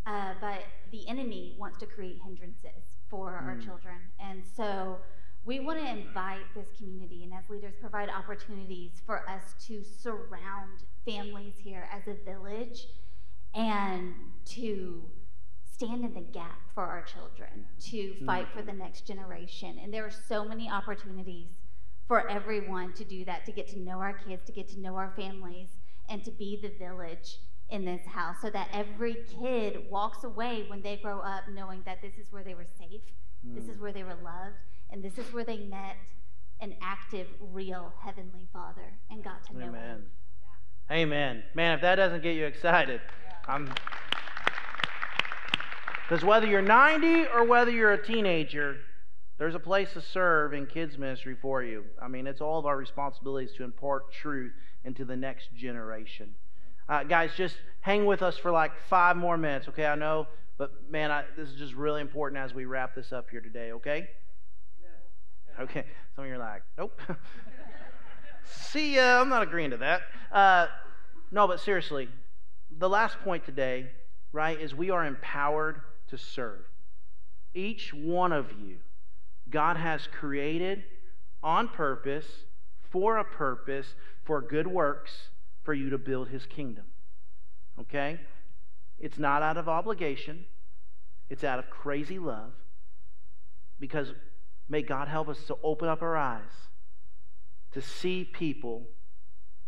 Uh, but the enemy wants to create hindrances for our Mm. children. And so we want to invite this community and as leaders provide opportunities for us to surround families here as a village and to stand in the gap for our children, to fight for the next generation. And there are so many opportunities for everyone to do that, to get to know our kids, to get to know our families, and to be the village in this house so that every kid walks away when they grow up knowing that this is where they were safe, mm. this is Hmm. where they were loved, and this is where they met an active, real Heavenly Father and got to know Amen. Him. Amen. Man, if that doesn't get you excited, I'm. Because whether you're 90 or whether you're a teenager, there's a place to serve in kids' ministry for you. I mean, it's all of our responsibilities to impart truth into the next generation. Uh, guys, just hang with us for like five more minutes, okay? I know, but man, I, this is just really important as we wrap this up here today, okay? Okay. Some of you are like, nope. See ya. I'm not agreeing to that. Uh, no, but seriously, the last point today, right, is we are empowered to serve. Each one of you, God has created on purpose, for a purpose, for good works, for you to build his kingdom. Okay? It's not out of obligation, it's out of crazy love. Because may God help us to open up our eyes to see people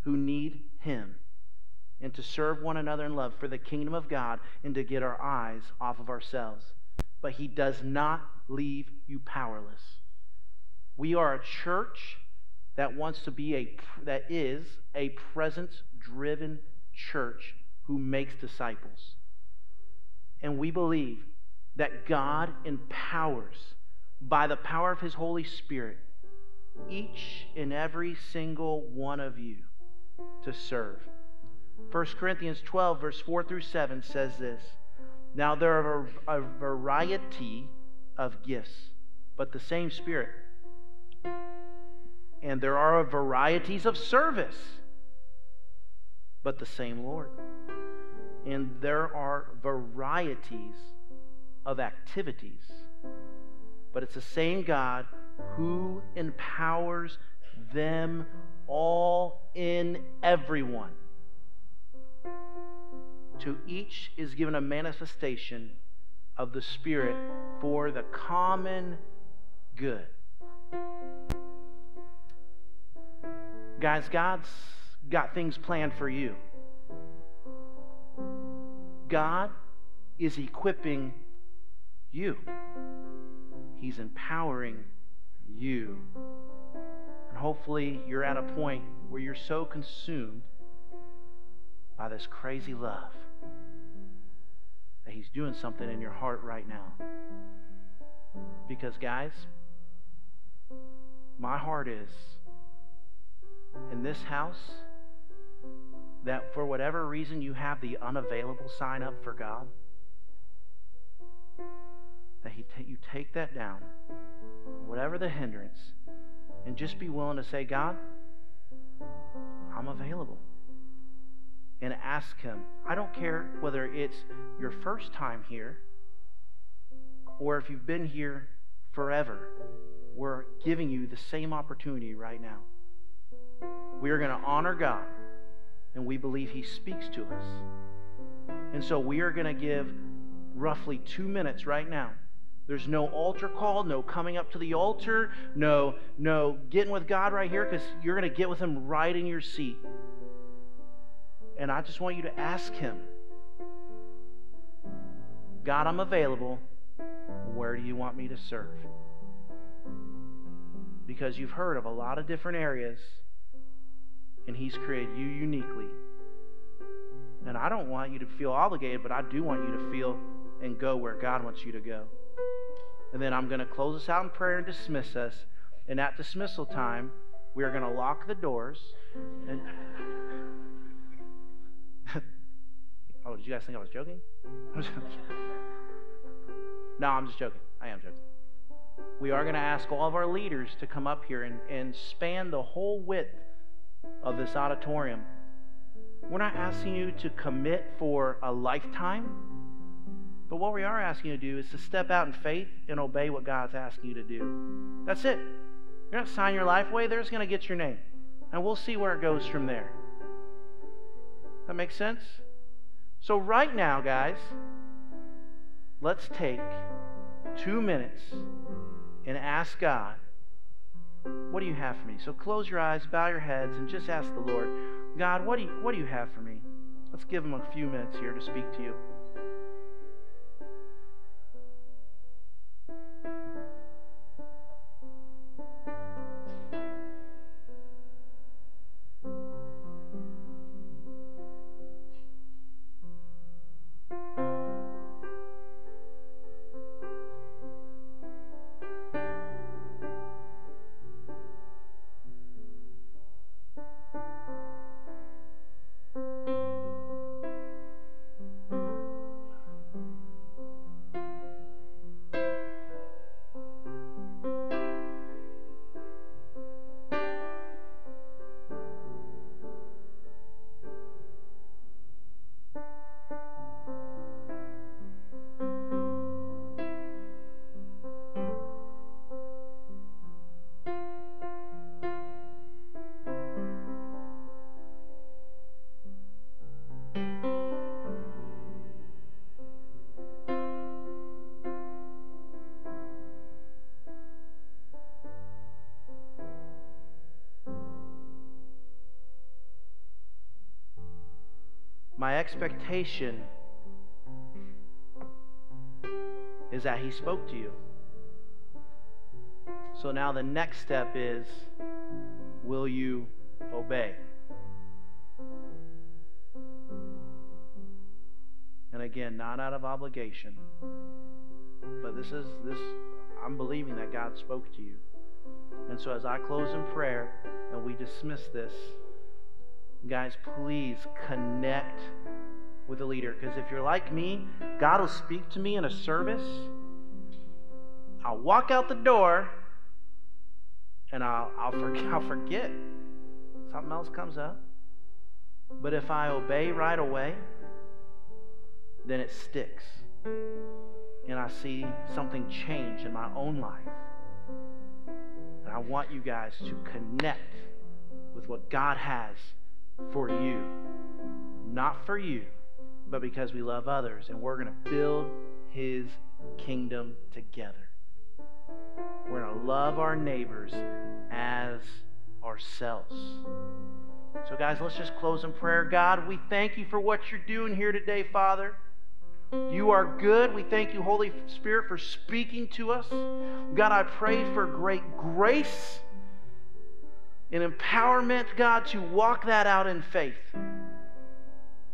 who need him and to serve one another in love for the kingdom of God and to get our eyes off of ourselves. But he does not leave you powerless. We are a church that wants to be a that is a presence driven church who makes disciples. And we believe that God empowers by the power of his Holy Spirit each and every single one of you to serve. 1 Corinthians 12, verse 4 through 7 says this Now there are a variety of gifts, but the same Spirit. And there are varieties of service, but the same Lord. And there are varieties of activities, but it's the same God who empowers them all in everyone. To each is given a manifestation of the Spirit for the common good. Guys, God's got things planned for you. God is equipping you, He's empowering you. And hopefully, you're at a point where you're so consumed by this crazy love that He's doing something in your heart right now. Because, guys, my heart is in this house that for whatever reason you have the unavailable sign up for God, that he ta- you take that down, whatever the hindrance, and just be willing to say, God, I'm available. And ask Him. I don't care whether it's your first time here or if you've been here forever. We're giving you the same opportunity right now. We are going to honor God, and we believe He speaks to us. And so we are going to give roughly two minutes right now. There's no altar call, no coming up to the altar, no no getting with God right here because you're going to get with Him right in your seat. And I just want you to ask Him, God, I'm available. Where do you want me to serve? Because you've heard of a lot of different areas, and He's created you uniquely. And I don't want you to feel obligated, but I do want you to feel and go where God wants you to go. And then I'm going to close us out in prayer and dismiss us. And at dismissal time, we are going to lock the doors. And oh, did you guys think I was joking? no, I'm just joking. I am joking. We are going to ask all of our leaders to come up here and, and span the whole width of this auditorium. We're not asking you to commit for a lifetime. But what we are asking you to do is to step out in faith and obey what God's asking you to do. That's it. You're not signing your life away, they're just going to get your name. And we'll see where it goes from there. That makes sense? So, right now, guys, let's take two minutes and ask God, what do you have for me? So, close your eyes, bow your heads, and just ask the Lord, God, what do you, what do you have for me? Let's give him a few minutes here to speak to you. My expectation is that He spoke to you. So now the next step is will you obey? And again, not out of obligation, but this is this I'm believing that God spoke to you. And so as I close in prayer and we dismiss this, guys, please connect with a leader. Because if you're like me, God will speak to me in a service. I'll walk out the door and I'll, I'll, forget, I'll forget. Something else comes up. But if I obey right away, then it sticks. And I see something change in my own life. And I want you guys to connect with what God has for you. Not for you, but because we love others. And we're going to build His kingdom together. We're going to love our neighbors as ourselves. So, guys, let's just close in prayer. God, we thank you for what you're doing here today, Father. You are good. We thank you, Holy Spirit, for speaking to us. God, I pray for great grace and empowerment, God, to walk that out in faith.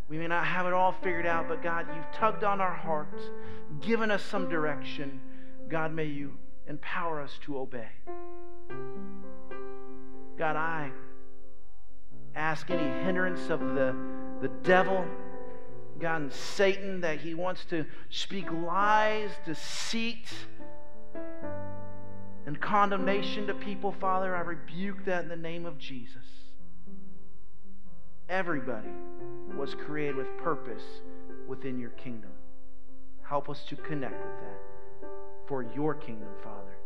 We may not have it all figured out, but God, you've tugged on our hearts, given us some direction. God, may you empower us to obey. God, I ask any hindrance of the, the devil, God, and Satan, that he wants to speak lies, deceit, and condemnation to people, Father, I rebuke that in the name of Jesus. Everybody was created with purpose within your kingdom. Help us to connect with that for your kingdom, Father,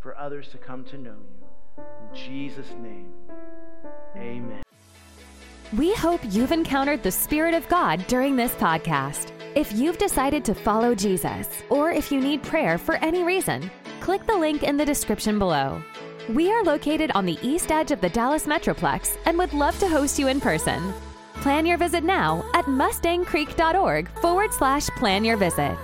for others to come to know you. In Jesus' name, amen. We hope you've encountered the Spirit of God during this podcast. If you've decided to follow Jesus, or if you need prayer for any reason, click the link in the description below. We are located on the east edge of the Dallas Metroplex and would love to host you in person. Plan your visit now at mustangcreek.org forward slash plan your visit.